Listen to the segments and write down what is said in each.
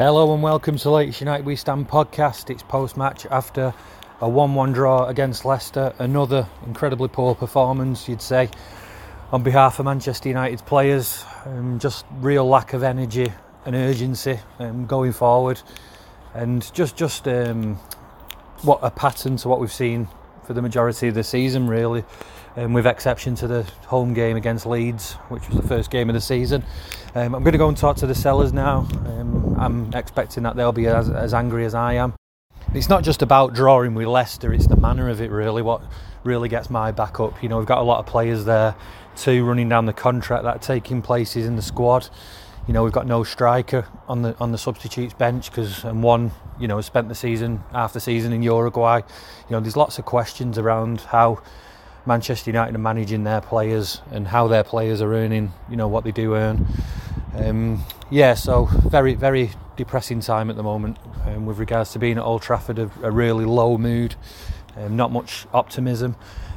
Hello and welcome to Latest United We Stand podcast. It's post match after a 1 1 draw against Leicester. Another incredibly poor performance, you'd say, on behalf of Manchester United's players. Um, just real lack of energy and urgency um, going forward. And just, just um, what a pattern to what we've seen for the majority of the season, really um, with exception to the home game against Leeds, which was the first game of the season. Um, I'm going to go and talk to the sellers now. Um, I'm expecting that they'll be as, as angry as I am. It's not just about drawing with Leicester, it's the manner of it, really, what really gets my back up. You know, we've got a lot of players there, two running down the contract that taking places in the squad. You know, we've got no striker on the on the substitutes bench because and one, you know, spent the season half the season in Uruguay. You know, there's lots of questions around how Manchester United are managing their players and how their players are earning, you know, what they do earn. Um, yeah, so very, very depressing time at the moment um, with regards to being at Old Trafford, a, a really low mood, um, not much optimism.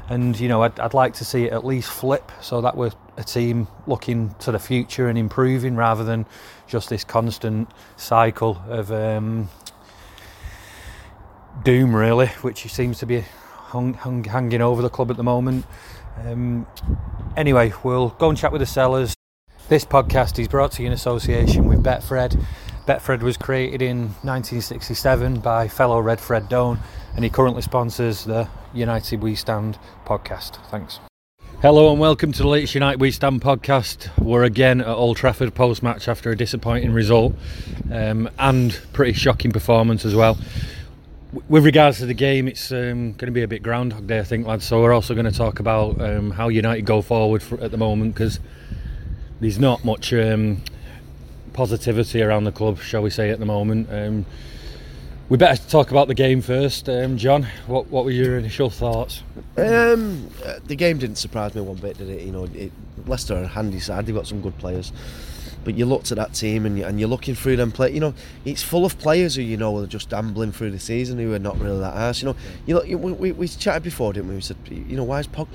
And, you know, I'd, I'd like to see it at least flip so that we're a team looking to the future and improving rather than just this constant cycle of um, doom, really, which seems to be hung, hung, hanging over the club at the moment. Um, anyway, we'll go and chat with the sellers. This podcast is brought to you in association with Betfred. Betfred was created in 1967 by fellow Red Fred Done, and he currently sponsors the United We Stand podcast. Thanks. Hello and welcome to the latest United We Stand podcast. We're again at Old Trafford post match after a disappointing result um, and pretty shocking performance as well with regards to the game, it's um, going to be a bit Groundhog Day, I think, lads. So we're also going to talk about um, how United go forward for, at the moment because there's not much um, positivity around the club, shall we say, at the moment. Um, we better talk about the game first, um, John. What what were your initial thoughts? Um, the game didn't surprise me one bit, did it? You know, it, Leicester are a handy side. They've got some good players. But you looked at that team and, you, and you're looking through them play. You know, it's full of players who you know are just ambling through the season who are not really that ass. You know, you know, we, we chatted before, didn't we? We said, you know, why is Pog?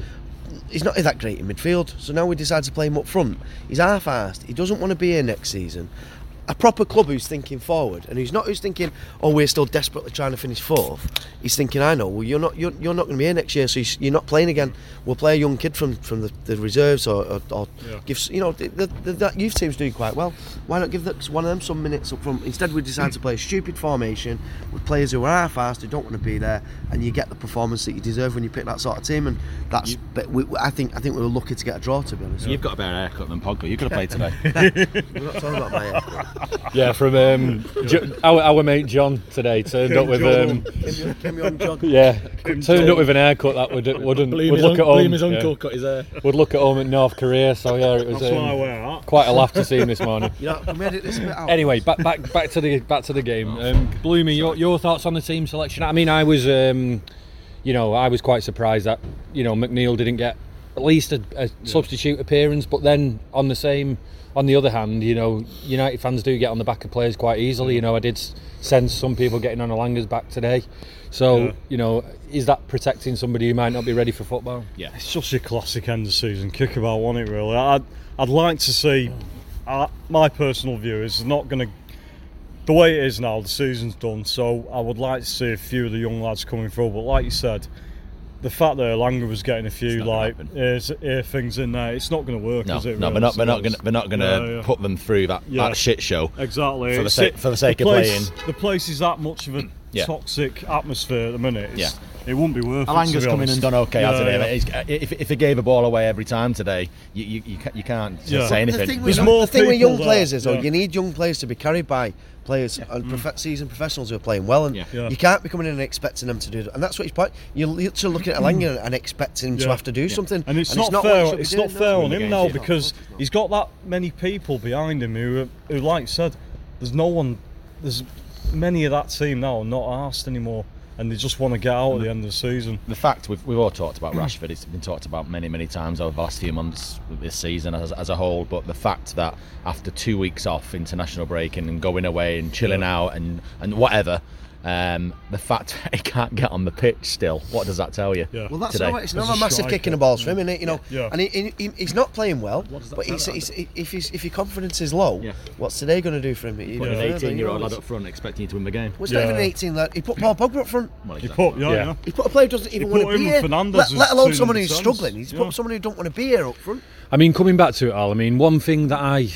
He's not that great in midfield, so now we decide to play him up front. He's half-assed. He doesn't want to be here next season a proper club who's thinking forward and who's not who's thinking, oh, we're still desperately trying to finish fourth. He's thinking, I know, well, you're not you're, you're not going to be here next year, so you're not playing again. We'll play a young kid from, from the, the reserves or, or, or yeah. give you know the, the, that youth team's doing quite well. Why not give one of them some minutes up front? Instead, we decide to play a stupid formation with players who are fast, who don't want to be there, and you get the performance that you deserve when you pick that sort of team. And that's, you, but we, I think I think we were lucky to get a draw. To be honest, you've got a better haircut than Pogba. You could have played today. we're not talking about my haircut. Yeah, from um, jo- our, our mate John today turned Kim up with um, Kim, John. yeah, Kim turned John. up with an haircut that would wouldn't would look un- at home. his uncle yeah. cut his hair. Would look at home at North Korea. So yeah, it was um, quite a laugh to see him this morning. Yeah, and we edit this out anyway, back back back to the back to the game. Um, Bloomy, your your thoughts on the team selection? I mean, I was um, you know I was quite surprised that you know McNeil didn't get at least a, a yeah. substitute appearance, but then on the same on the other hand, you know, United fans do get on the back of players quite easily. You know, I did sense some people getting on Elanga's back today. So, yeah. you know, is that protecting somebody who might not be ready for football? Yeah, it's just a classic end of season kickabout, wasn't it? Really, I'd I'd like to see. Uh, my personal view is not going to. The way it is now, the season's done. So I would like to see a few of the young lads coming through. But like you said, the fact that Elanga was getting a few like ear, ear, things in there, it's not going to work, no, is it? No, really? we're not. We're not going. We're not going to yeah, yeah. put them through that, yeah. that shit show. Exactly. For the, sake, for the sake the of place, playing. The place is that much of a toxic atmosphere at the minute. It's, yeah. It wouldn't be worth Elanga's it. come in and done okay, hasn't he? Uh, if, if he gave a ball away every time today, you, you, you, can't, you can't say anything. The thing with, the thing with young players is, though, you need young players to be carried by players yeah. and mm. prof- seasoned professionals who are playing well, and yeah. Yeah. you can't be coming in and expecting them to do that. And that's what he's point. You're literally looking at Elanga mm. and expecting him to have to do something. And it's, and not, it's not, fair. It's not fair on him now because he's got that many people behind him who, uh, who, like I said, there's no one. There's many of that team now not asked anymore and they just want to get out at the end of the season. The fact we've, we've all talked about Rashford, it's been talked about many, many times over the last few months this season as, as a whole. But the fact that after two weeks off international break and, and going away and chilling yeah. out and, and whatever, Um, the fact he can't get on the pitch still, what does that tell you? Yeah. Well, that's today? not, it's not a a massive kick in the balls for him, isn't it? You know, Yeah. and he, he, he- he's not playing well. But tell he's, he's, if his if your confidence is low, Yeah. what's today going to do for him? You Putting know, an 18-year-old lad up front expecting you to win the game. Well, it's not even an 18 lad. He put Paul Pogba up front. Well, He put, yeah, Yeah. yeah. He put a player who doesn't even want to him be and here, let, let alone someone who's struggling. He's Yeah. put someone who don't want to be here up front. I mean, coming back to it, Al. I mean, one thing that I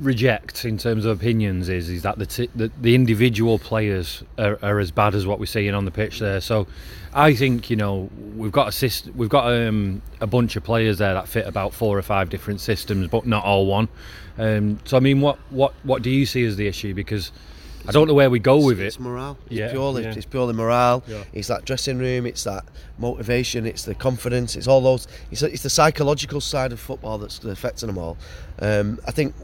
reject in terms of opinions is is that the t- the, the individual players are, are as bad as what we're seeing on the pitch there. So, I think you know we've got a syst- we've got um, a bunch of players there that fit about four or five different systems, but not all one. Um, so, I mean, what what what do you see as the issue? Because I don't know where we go with it. It's morale. It's Yeah, purely, yeah. it's purely morale. Yeah. It's that dressing room. It's that motivation. It's the confidence. It's all those. It's, it's the psychological side of football that's affecting them all. Um, I think.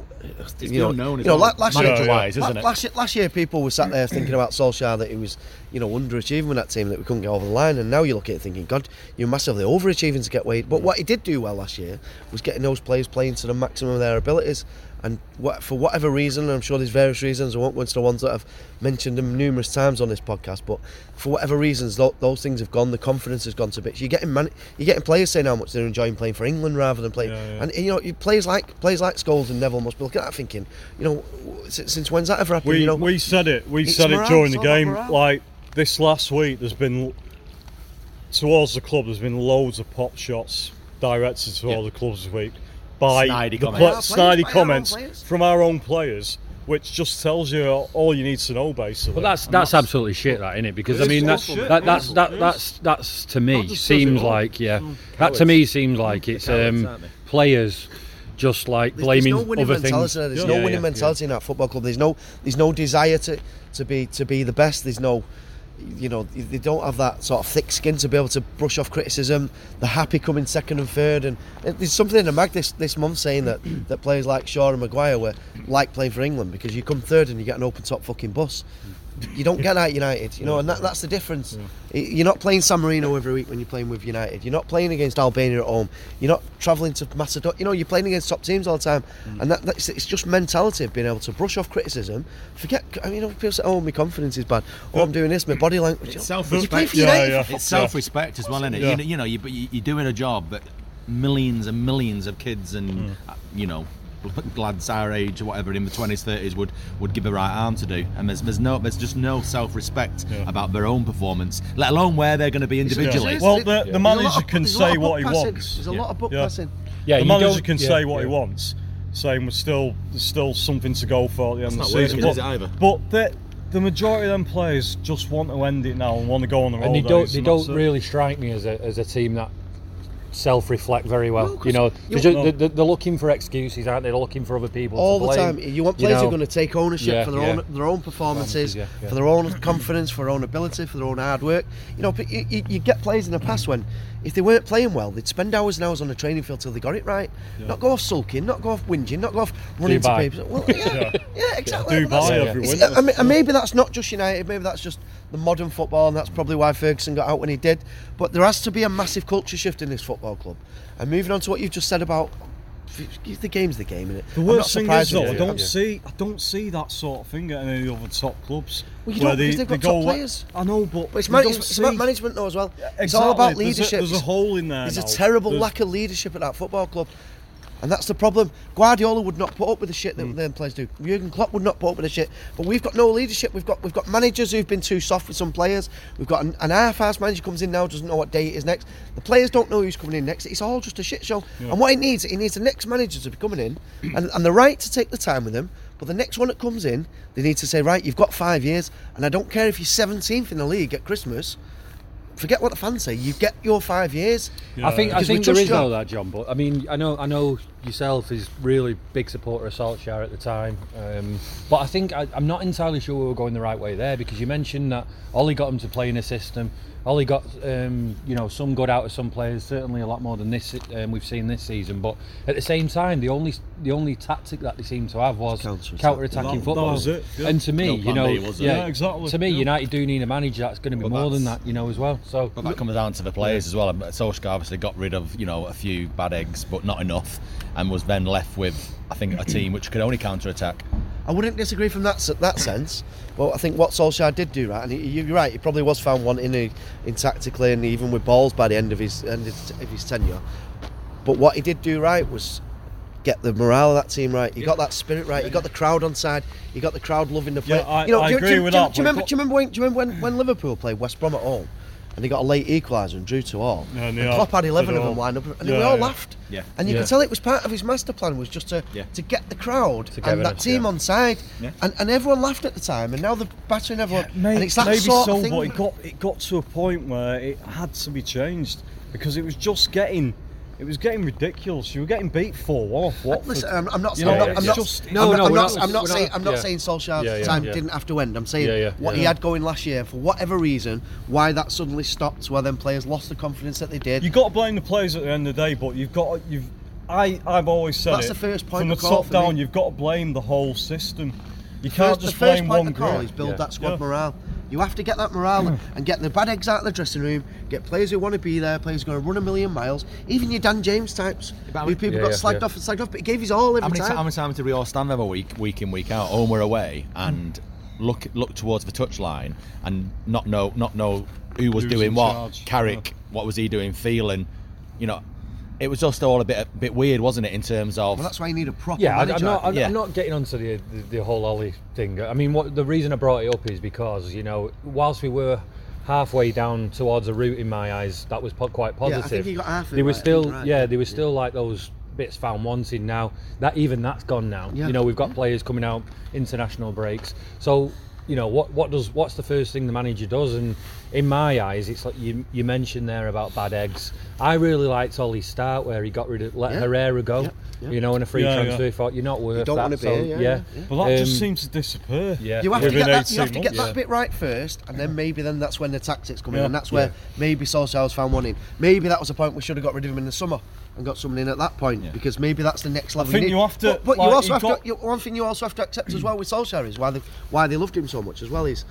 It's you the know, unknown you know, well, la- last year, manager-wise, la- isn't it? last year, last year, people were sat there thinking about Solskjaer that he was, you know, underachieving with that team that we couldn't get over the line, and now you look at it thinking, God, you're massively overachieving to get weight. But what he did do well last year was getting those players playing to the maximum of their abilities, and what, for whatever reason, and I'm sure there's various reasons. I won't go into the ones that I've mentioned them numerous times on this podcast, but for whatever reasons, tho- those things have gone. The confidence has gone to bits. You're getting man- you're getting players saying how much they're enjoying playing for England rather than playing. Yeah, yeah. And you know, you- players like players like Scholes and Neville must be looking at that thinking, you know, since, when's that ever happened? We, you know, we said it. We said morale, it during the all game. Like this last week, there's been towards the club. There's been loads of pop shots directed to all Yeah. the clubs this week by Snidey the comments. pla- By our players, snidey by our comments from our own players, which just tells you all you need to know basically. But that's And that's absolutely shit, that isn't it? Because I mean, that's awful. that, that's It that is. that's that's to me That just says it seems like yeah, Mm. that to me seems like it's cowards, um, players just like There's, blaming there's no winning other mentality. things. there. There's Yeah. no Yeah, winning yeah, mentality in that football club. There's no there's no desire to, to be to be the best. There's no you know they don't have that sort of thick skin to be able to brush off criticism. They're happy coming second and third. And there's something in the mag this, this month saying that that players like Shaw and Maguire were like playing for England because you come third and you get an open top fucking bus. You don't get that at United, you know, and that, that's the difference. Y- You're not playing San Marino every week when you're playing with United. You're not playing against Albania at home. You're not travelling to Macedonia. You know, you're playing against top teams all the time, and that, that's it's just mentality of being able to brush off criticism. Forget, I mean, you know, people say, "Oh, my confidence is bad. Oh, I'm doing this. My body language." It's self-respect. You play for Yeah, yeah. It's self-respect as well, isn't it? Yeah. You, know- you know, you, but you, you're doing a job that millions and millions of kids and uh, you know lads our age or whatever in the 20s 30s would would give a right arm to do and there's there's no there's just no self-respect Yeah. about their own performance let alone where they're going to be individually Yeah. Well, the, There's the manager of- can there's say what he passing. wants. There's a Yeah. lot of book Yeah. passing. Yeah, the manager can yeah, say what he wants, saying we're still there's still something to go for at the end of the season. working, but either? but the, the majority of them players just want to end it now and want to go on the road. and they don't they don't it. really strike me as a as a team that self-reflect very well. No, you know, you- they're, just, they're, they're looking for excuses, aren't they? They're looking for other people all the time. You want players who know. are going to take ownership Yeah, for their yeah. own their own performances, yeah, for their own confidence, for their own ability, for their own hard work. You know, you, you, you get players in the past when if they weren't playing well, they'd spend hours and hours on the training field till they got it right. Not go off sulking, not go off whinging, not go off running to Dubai. papers. Well, yeah, yeah. exactly. Dubai That's- every winter. I mean, and maybe that's not just United. Maybe that's just the modern football, and that's probably why Ferguson got out when he did. But there has to be a massive culture shift in this football club. And moving on to what you've just said about the game's the game, innit? The I'm worst not thing is though, I it. don't see I don't see that sort of thing at any other top clubs. Well, you where don't, they, because they've got go top players. I know, but But it's, man- it's, it's about management though as well. It's Exactly. all about There's a- leadership. There's a, hole in there. There's now. a terrible There's- lack of leadership at that football club. And that's the problem. Guardiola would not put up with the shit that hmm. them players do. Jurgen Klopp would not put up with the shit. But we've got no leadership. We've got we've got managers who've been too soft with some players. We've got an, an half-ass manager comes in now doesn't know what day it is next. The players don't know who's coming in next. It's all just a shit show. And what he needs, he needs the next manager to be coming in, and, and the right to take the time with them. But the next one that comes in, they need to say, right, you've got five years, and I don't care if you're 17th in the league at Christmas. Forget what the fans say. You get your five years. I think I think there is all that, John. But I mean, I know I know yourself is really big supporter of Solskjaer at the time. Um, but I think I, I'm not entirely sure we were going the right way there because you mentioned that Ollie got him to play in a system. Ollie got um, you know some good out of some players, certainly a lot more than this um, we've seen this season. But at the same time, the only the only tactic that they seem to have was Counter-attack. counter-attacking That- that football. was it, yeah. And to me, No you know, B, yeah, Yeah, exactly, To me, yeah. United do need a manager that's going to be But more than that, you know, as well. So But that comes down to the players as well. Solskjaer obviously got rid of you know a few bad eggs, but not enough, and was then left with I think a team which could only counter attack. I wouldn't disagree from that that sense. But I think what Solskjaer did do right, and he, you're right, he probably was found wanting in, in tactically and even with balls by the end of his end of his tenure. But what he did do right was get the morale of that team right. He got that spirit right. He got the crowd on side. He got the crowd loving the play. Yeah, I- you know, I do, you- agree do, with do, that, do you remember? Do you remember when? Do you remember when, when Liverpool played West Brom at home? And he got a late equaliser and drew to all. Yeah, and and Klopp had- had 11 of them all. lined up, and Yeah, we all yeah. laughed. Yeah. And you Yeah. can tell it was part of his master plan was just to Yeah. to get the crowd and Togetherness, that team yeah. on side. Yeah. And, and everyone laughed at the time, and now they're battering everyone. May- and it's that maybe sort so, of thing. but it got it got to a point where it had to be changed because it was just getting it was getting ridiculous. You were getting beat four one off Watford. Listen, I'm, I'm not You saying. know, I'm not. I'm not, just- I'm No, not, no, I'm not, not- I'm not saying. I'm not yeah. saying Solskjaer's Yeah, yeah, time yeah. didn't have to end. I'm saying Yeah, yeah, what he had going last year for whatever reason, why that suddenly stopped, why then players lost the confidence that they did. You've got to blame the players at the end of the day, but you've got you've. I I've always said That's it, the first point from the top down. me. You've got to blame the whole system. You First- can't just the first blame point one of call group. is build Yeah. that squad Yeah. morale. You have to get that morale hmm. and get the bad eggs out of the dressing room. Get players who want to be there, players who are going to run a million miles. Even your Dan James types, But who people Yeah, got yeah, slagged yeah. off and slagged off, but he gave his all every How many, ti- time. how many times did we all stand there a week, week in, week out, home or away, and hmm. look look towards the touchline and not know not know who was Who's doing what? charge, Carrick, what was he doing? Feeling, you know, it was just all a bit a bit weird, wasn't it? In terms of well, that's why you need a proper Yeah, I, manager. I'm not. I'm, Yeah. I'm not getting onto the, the the whole Ollie thing. I mean, what the reason I brought it up is because you know, whilst we were halfway down towards a route in my eyes, that was po- quite Yeah, I positive. think you got half They were right, I think still, right, yeah, yeah. they were still like those bits found wanting. Now that even that's gone now. Yeah. You know, we've got players coming out international breaks. So you know, what what does what's the first thing the manager does? And in my eyes, it's like you you mentioned there about bad eggs. I really liked Ollie's start where he got rid of let Yeah. Herrera go. Yeah, yeah. You know, in a free Yeah, transfer, yeah. thought you're not worth don't that. wanna be so, here, yeah, yeah. yeah. But that just Um, seems to disappear. yeah. You have to get that. You have to get months. that bit right first, and then maybe then that's when the tactics come in, and that's where Yeah. maybe Solskjaer found one in Maybe that was a point we should have got rid of him in the summer and got someone in at that point Yeah. because maybe that's the next level. think need. you have to, But, but like, you also have got- to. You, one thing you also have to accept as well with Solskjaer is why they why they loved him so much as well is.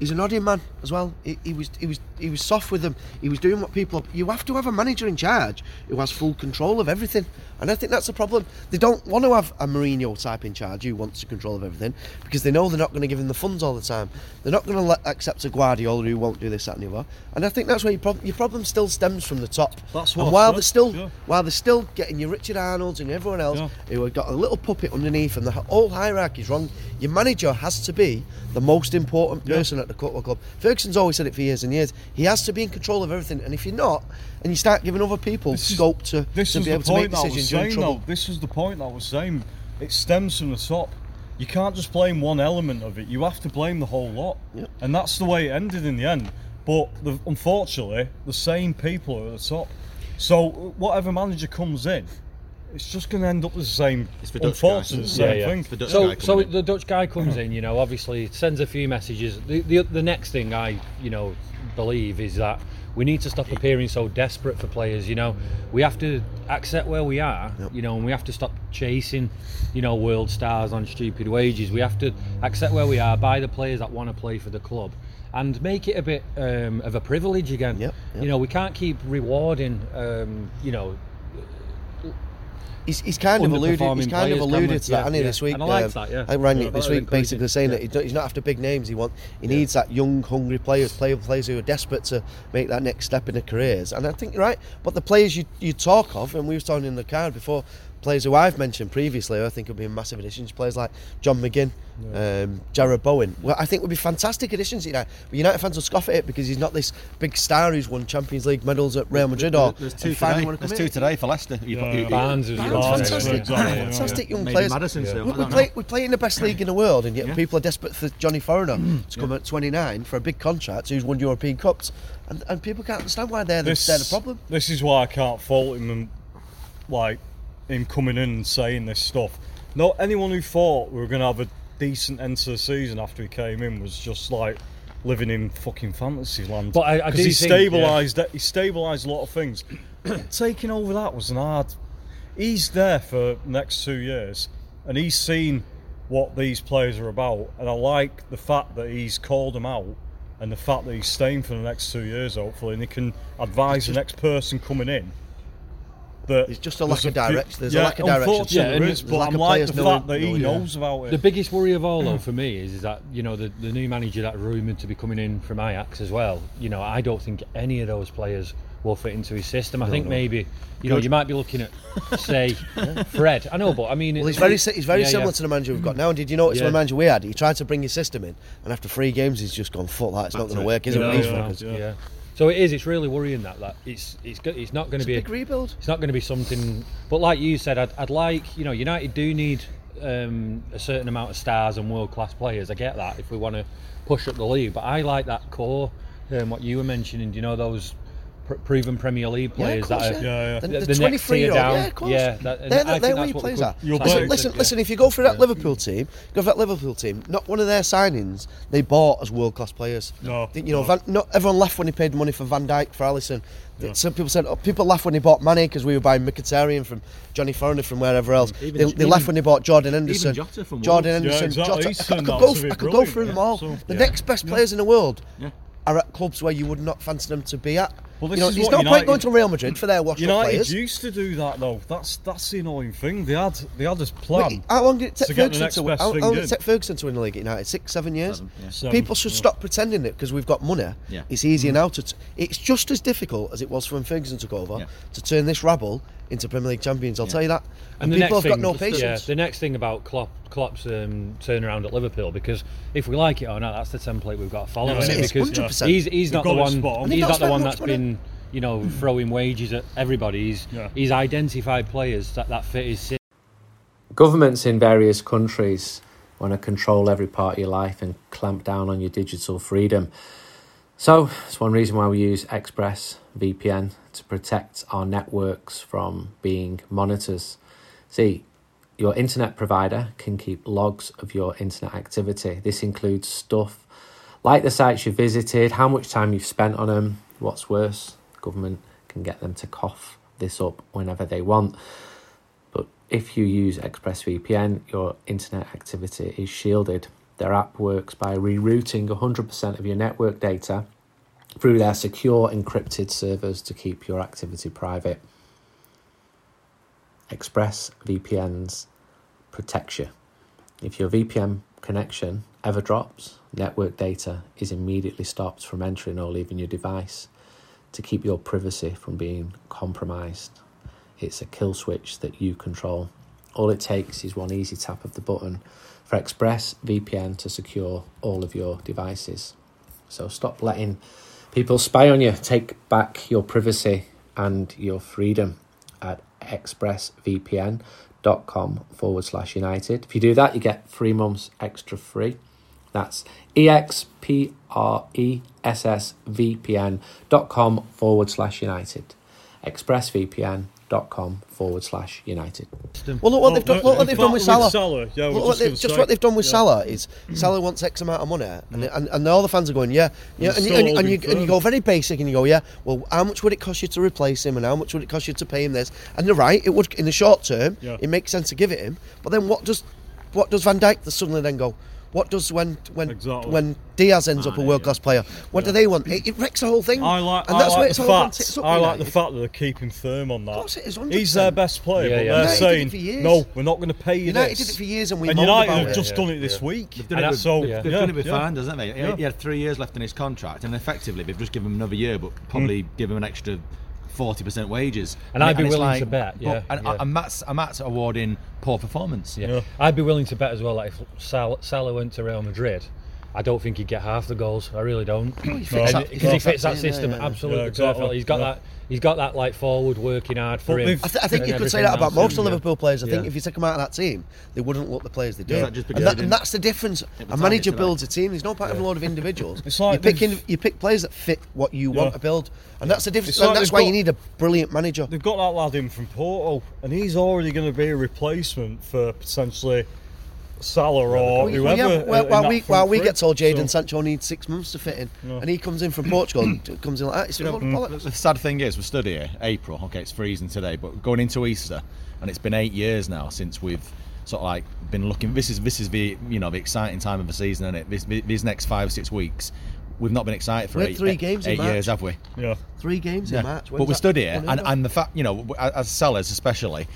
He's an odd man as well. He, he was he was he was soft with them. He was doing what people. You have to have a manager in charge who has full control of everything, and I think that's the problem. They don't want to have a Mourinho type in charge who wants control of everything because they know they're not going to give him the funds all the time. They're not going to let, accept a Guardiola who won't do this that and the other. And I think that's where your, prob- your problem still stems from the top. That's what and while they're still yeah. while they're still getting your Richard Arnold's and everyone else Yeah. who have got a little puppet underneath, and the whole hierarchy is wrong. Your manager has to be the most important person at the football club. Ferguson's always said it for years and years. He has to be in control of everything, and if you're not, and you start giving other people This is- scope to, This to is be able to make point that I was decisions, you're in trouble. Though. This is the point that I was saying. It stems from the top. You can't just blame one element of it. You have to blame the whole lot, Yep. and that's the way it ended in the end. But the, unfortunately, the same people are at the top. So whatever manager comes in, it's just going to end up the same. It's the Dutch guy. Unfortunately, the same Yeah, yeah. thing. The Dutch so, guy so in. the Dutch guy comes in, you know, obviously sends a few messages. The, the the next thing I, you know, believe is that we need to stop appearing so desperate for players. You know, we have to accept where we are. You know, and we have to stop chasing, you know, world stars on stupid wages. We have to accept where we are, buy the players that want to play for the club. And make it a bit um, of a privilege again. Yep, yep. You know, we can't keep rewarding, um, you know, He's, he's kind of alluded. He's kind of alluded to that, Yeah, yeah. this week? And I liked Um, that, yeah. I ran Yeah, it this week, basically saying Yeah. that he he's not after big names. He want he needs that young, hungry players, play players who are desperate to make that next step in their careers. And I think you're right. But the players you you talk of, and we were talking in the card before, players who I've mentioned previously, who I think would be massive additions. Players like John McGinn, um, Jarrod Bowen. Well, I think would be fantastic additions. to United. But United fans will scoff at it because he's not this big star who's won Champions League medals at Real Madrid or There's two finally today. There's in. two today for Leicester. You- Yeah, you- yeah. Barnes is fantastic, today. Yeah. fantastic young Maybe players. Maddison still. We, we play, we play in the best league in the world, and yet Yeah. people are desperate for Johnny Foreigner to come at 29 for a big contract who's won European Cups, and, and people can't understand why they're the, this, they're the problem. This is why I can't fault him and like him coming in and saying this stuff. No, anyone who thought we were going to have a decent end to the season after he came in was just like living in fucking fantasy land. But I- I because he stabilised he stabilised a lot of things. Taking over that was an hard. He's there for the next two years, and he's seen what these players are about, and I like the fact that he's called them out. And the fact that he's staying for the next two years, hopefully, and he can advise the next person coming in that It's just a lack of direction. There's a yeah, lack of direction. Unfortunately, Yeah, there and is, there's but I'm like the fact that he knowing- knows about it. The biggest worry of all, though, for me is, is that you know the, the new manager that rumoured to be coming in from Ajax as well. You know, I don't think any of those players will fit into his system. I think maybe you know you might be looking at say Fred. I know, but I mean, Well, he's very he's very yeah, similar yeah. to the manager we've got now. And did you notice Yeah. the manager we had? He tried to bring his system in, and after three games, he's just gone fuck that. It's not going to to work, is it? Yeah, yeah. yeah. So it is. It's really worrying that that it's it's it's not going to be Big rebuild. it's not going to be something. But like you said, I'd, I'd like you know United do need um, a certain amount of stars and world class players. I get that if we want to push up the league, but I like that core. Um, what you were mentioning, you know those pr- proven Premier League Yeah, players of course, that are Yeah, yeah. The, The- the, the next 23 year tier old, down, yeah, of course. yeah, that- and they're I the, think they're where he plays could- You're Listen, listen, Yeah. listen. If you go for that Liverpool team, go for that Liverpool team. Not one of their signings they bought as world class players. No, You know, no. Van, not everyone laughed when he paid money for Van Dijk for Alisson. Some people said oh, people laughed when he bought Mane because we were buying Mkhitaryan from Johnny Foreigner from wherever else. Even- they, they laughed when they bought Jordan Henderson. Jota from Jordan Wolves. Yeah, Henderson, exactly. Jota. I could, I could go, to I could go through yeah. them all. So- the yeah. next best players in the world Yeah. are at clubs where you would not fancy them to be at. Well, you this know, is there's what no point going to Real Madrid for their washed up United players. used to do that though. That's that's the annoying thing. They had they had this Wait, plan. how long did it take to get the Ferguson next to best how, thing how long did it take Ferguson to win the league at United? Six, seven years. Seven, yeah. Seven, People should yeah. stop pretending it because we've got money. Yeah. It's easier mm. now to. T- it's just as difficult as it was when Ferguson took over Yeah. to turn this rabble into Premier League champions. I'll Yeah. tell you that. And, the people have next got thing, no Yeah, patience. the next thing about Klopp, Klopp's um, turnaround at Liverpool, because if we like it or not, that's the template we've got to follow. Yeah, isn't it it? is, Because 100%. he's he's not the one. spot on. He's he's not the one spent that's money. been you know throwing wages at everybody. He's Yeah. he's identified players that that fit his system. Governments in various countries want to control every part of your life and clamp down on your digital freedom. So, it's one reason why we use Express VPN to protect our networks from being monitors. See, your internet provider can keep logs of your internet activity. This includes stuff like the sites you visited, how much time you've spent on them. What's worse, government can get them to cough this up whenever they want. But if you use ExpressVPN, your internet activity is shielded. Their app works by rerouting 100% of your network data through their secure encrypted servers to keep your activity private. Express VPNs protects you. If your VPN connection ever drops, network data is immediately stopped from entering or leaving your device to keep your privacy from being compromised. It's a kill switch that you control. All it takes is one easy tap of the button for ExpressVPN to secure all of your devices. So stop letting people spy on you. Take back your privacy and your freedom at expressvpn.com forward slash united. If you do that, you get three months extra free. That's expressvpn.com forward slash united. expressvpn.com forward slash united. Well, look what oh, they've done. Well, Look what they've done with with Salah. Salah, yeah, Look what just they- just say- what they've done with yeah. Salah is Salah wants X amount of money, and, mm. and, and all the fans are going, yeah, yeah, and, you- and, and you and you go very basic, and you go, yeah, well, how much would it cost you to replace him, and how much would it cost you to pay him this? And you're right, it would in the short term, Yeah. it makes sense to give it him, but then what does what does Van Dijk suddenly then go? What does when when Exactly. when Diaz ends up a world class player? What do they want? It, it wrecks the whole thing. I like, and I that's like where the it's all fact. sits up I like the fact that they're keeping firm on that. course it is, He's 100%. their best player, Yeah, but yeah. they're United it saying for years. no, we're not going to pay you United this. did it for years, and we. And United have it. just Yeah, done it this yeah. week. They've done, it with, so yeah. they've yeah, done it with yeah. fine, hasn't they? He- Yeah. He had three years left in his contract, and effectively they've just given him another year, but probably mm. give him an extra forty percent wages. And I'd be it's willing to bet, but- yeah, and, yeah. and Matt's, and Matt's awarding poor performance. Yeah. Yeah. I'd be willing to bet as well that if Sal- Salah went to Real Madrid, I don't think he'd get half the goals. I really don't. fits And- that- Because he fits that yeah, yeah, system yeah. absolutely Yeah, exactly. perfectly. He's got Yeah. that. He's got that like forward working hard for But him. I, th- I think you could say that about most of Yeah. Liverpool players. I think Yeah. if you took them out of that team, they wouldn't look the players they do. Is that and, because that, and that's the difference. It A manager to builds a team. There's no point of a load of individuals. It's like you pick in, you pick players that fit what you Yeah. want to build, and that's the difference. And like that's why got- you need a brilliant manager. They've got that lad in from Porto, and he's already going to be a replacement for potentially Salah or Well, whoever. yeah, uh, in well, while we while we get told Jadon So- Sancho needs six months to fit in, Yeah. and he comes in from Portugal, and comes in like that. It's a load of The, sad thing is, we're stood here, April. Okay, it's freezing today, but going into Easter, and it's been eight years now since we've sort of like been looking. This is this is the you know the exciting time of the season, and it? This these next five six weeks, we've not been excited for We had eight, three eight- games in eight years, have we? Yeah. Three games in March. But we that stood here, and, and the fact, you know, as sellers especially,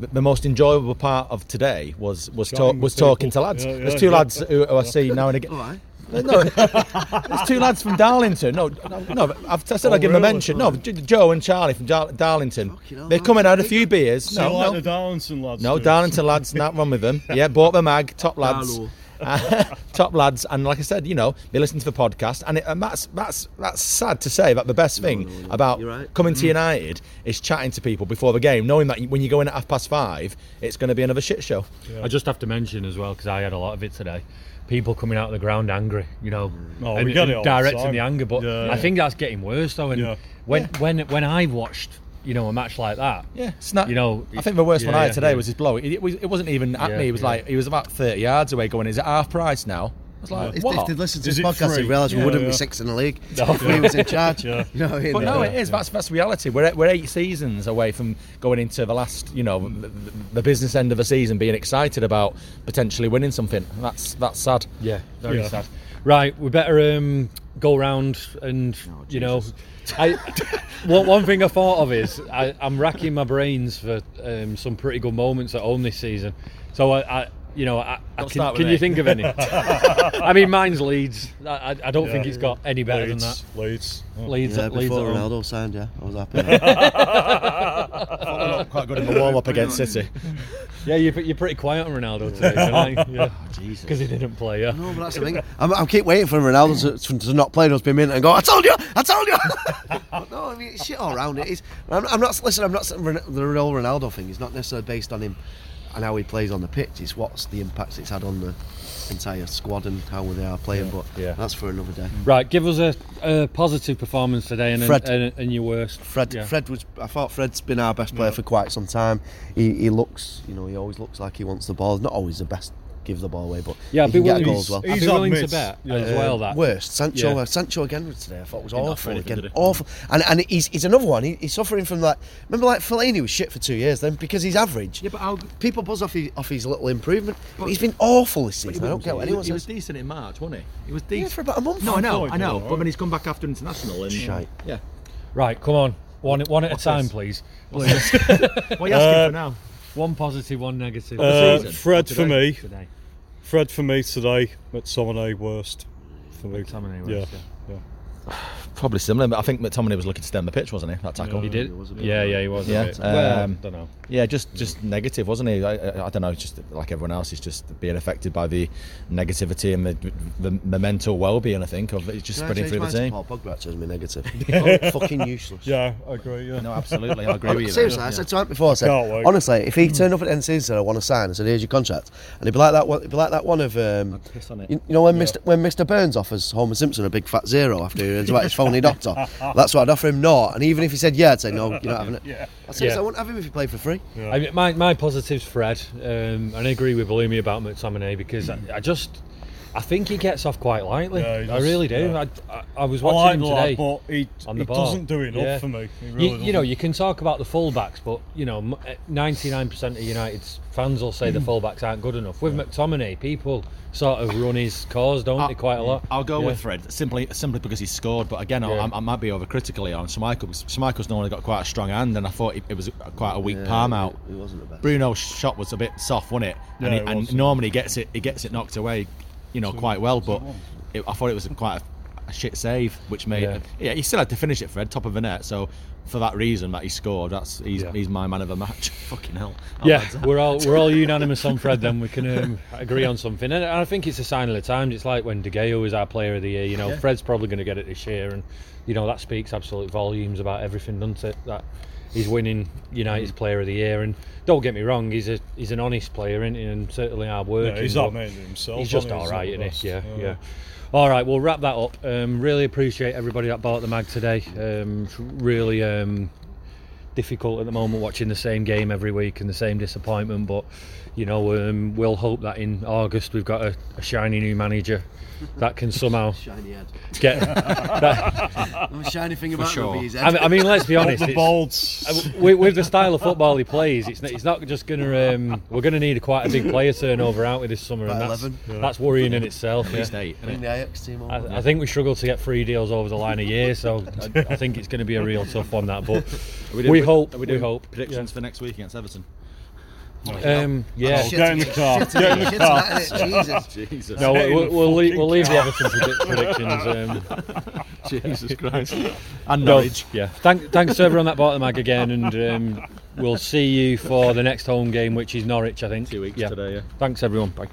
the, the most enjoyable part of today was was talk, was talking to lads. Yeah, There's two yeah. lads who, who I see now and again. All right. Uh, no, there's two lads from Darlington. No, no, no I've I said Oh, I'd give them a mention. No, Joe and Charlie from Dar- Darlington. Fucking hell, They come in, had a few beers. So No, like no, the Darlington lads. no, do. Darlington lads, not wrong with them. Yeah, bought the mag, top lads, Darlo. top lads, and like I said, you know, they listen to the podcast, and, it, and that's that's that's sad to say. But the best thing no, no. about right. coming Mm. to United is chatting to people before the game, knowing that when you go in at half past five, it's going to be another shit show. I just have to mention as well because I had a lot of it today. People coming out of the ground angry, you know, Oh, we and, get it all the directing time. the anger. But Yeah. I think that's getting worse though. And Yeah. when when when I've watched, you know, a match like that, Yeah, it's not. You know, I think the worst one I had today yeah. was his blow. It, it was. It wasn't even at Yeah, me. He was yeah. like he was about thirty yards away. Going, is it half price now? I was like, If, what? if they'd listened to Is this podcast, free? they'd realise we wouldn't yeah. be sixth in the league. No. If we was in charge. Yeah. You know what I mean? But no, Yeah. it is. That's that's reality. We're we're eight seasons away from going into the last, you know, the, the business end of the season, being excited about potentially winning something. That's that's sad. yeah, very Yeah. sad. Right, we better um, go round and you know. I, one, one thing I thought of is I, I'm racking my brains for um, some pretty good moments at home this season. So I, I you know, I, I can, can you think of any? I mean, mine's Leeds. I, I, I don't Yeah. think it's got any better Leeds, than that. Leeds. Yeah. Leeds, Yeah, at, Leeds before at home. Ronaldo signed, yeah, I was happy. Quite good in the warm up against City. Yeah, you're, you're pretty quiet on Ronaldo today, tonight. Yeah, oh, because he didn't play. Yeah. no, but that's the thing. I'm, I keep waiting for Ronaldo to, to not play and those be minute and go. I told you, I told you. No, I mean it's shit all around. It is. I'm, I'm not. Listen, I'm not saying the real Ronaldo thing is not necessarily based on him and how he plays on the pitch. It's what's the impact it's had on the entire squad and how they are playing. But Yeah. that's for another day. Right, give us a, a positive performance today and, Fred. and, and your worst. Fred, Yeah. Fred was. I thought Fred's been our best player for quite some time. He, he looks, you know, he always looks like he wants the ball. Not always the best, give the ball away, but Yeah, I'd he be can get willing, goals well. I'd be He's willing to bet yeah. as well that Worst, Sancho. Yeah. uh, Sancho again today. I thought was awful for anything, again. Awful, and and he's, he's another one. He, he's suffering from that. Remember, like Fellaini was shit for two years. Then because he's average, Yeah, but how? people buzz off his, off his little improvement. But he's been awful this But season. I don't care what he, anyone he was says. decent in March, wasn't he? He was Yeah, decent. for about a month. no, I know, I know. But right. then he's come back after international and Shite. Yeah. Right, come on, one one at a time, this? please. What are you asking Uh, for now? One positive, one negative. Uh? Fred for me. today. Fred for me today. McTominay worst. For me. McTominay Yeah. worst, yeah. Probably similar, but I think McTominay was looking to stem the pitch, wasn't he? That tackle. He did. was a bit- Yeah, yeah, he was. Yeah, A well, um, don't know. Yeah, just just negative, wasn't he? I, I, I don't know, just like everyone else, he's just being affected by the negativity and the, the, the mental well-being. I think of it just Can spreading change through the team. Paul Pogba actually as my negative. Oh, fucking useless. Yeah, I agree. Yeah. No, absolutely, I agree with you. there. Seriously, I said to Ant before. I said, honestly, if he turned up at the end of the season and said, "I want to sign," I said, "Here's your contract," and he'd be like that. one- He'd be like that one of, um, Piss on it. you, you know, when Mr. when Mr. Burns offers Homer Simpson a big fat zero after he hears about his phony doctor. That's what I'd offer him. Not, and even if he said yeah, I'd say no. You're not having it. Yeah. I said, Yeah. I wouldn't have him if he played for free. Yeah. I mean, my, my positive's Fred, um, and I agree with Bloomy about McTominay because I, I just I think he gets off quite lightly. Yeah, he I really do. yeah. I, I, I was I watching like him today. lad, but he, on he the ball. doesn't do enough Yeah. for me. He you, really you know, you can talk about the fullbacks, but you know, ninety nine percent of United's fans will say the fullbacks aren't good enough. With McTominay, people sort of run his cause, don't they, quite a lot? I'll go Yeah. with Fred simply simply because he scored. But again, I, Yeah. I, I might be overcritically on Schmeichel. Schmeichel's normally got quite a strong hand, and I thought it, it was quite a weak Yeah, palm out. He wasn't the best. Bruno's shot was a bit soft, wasn't it? Yeah, and he- it and was. normally gets it, he gets it knocked away, you know, quite well. But it, I thought it was quite a, a shit save, which made Yeah. yeah. he still had to finish it, Fred, top of the net. So for that reason that he scored, that's he's, Yeah. he's my man of the match. Fucking hell. How Yeah, we're all we're all unanimous on Fred. Then we can um, agree on something, and I think it's a sign of the times. It's like when De Gea was our Player of the Year. You know, Fred's probably going to get it this year, and you know that speaks absolute volumes about everything, doesn't it? That he's winning United's Player of the Year, and don't get me wrong, he's a he's an honest player, isn't he? And certainly hard working. yeah, he's not made himself. He's just isn't he? all right, isn't he? Yeah, best. yeah. All right, we'll wrap that up. Um, really appreciate everybody that bought the mag today. Um, really um, difficult at the moment watching the same game every week and the same disappointment. But you know, um, we'll hope that in August we've got a, a shiny new manager that can somehow Shiny head. get. That, The shiny thing about sure. rugby is head. I, mean, I mean, let's be honest. the bolts. uh, with, with the style of football he plays, it's not, it's not just going to. Um, we're going to need quite a big player turnover out with this summer, and that's 11. that's worrying in itself. At yeah. least eight. Bring innit? the Ajax team. I, I think we struggle to get three deals over the line a year, so I, I think it's going to be a real tough one. That, but Are doing- we hope. Are we We hope. predictions for next week against Everton? Um, yeah. Shit, Get in the car. shit, Get in the car. Jesus. Jesus. No, Get in we'll, we'll, leave, we'll leave the Everton predi- predictions. Um, Jesus Christ. And no, yeah. Thank, thanks to everyone that bought the mag again, and um, we'll see you for the next home game, which is Norwich, I think. Two weeks yeah. today, yeah. Thanks, everyone. Bye.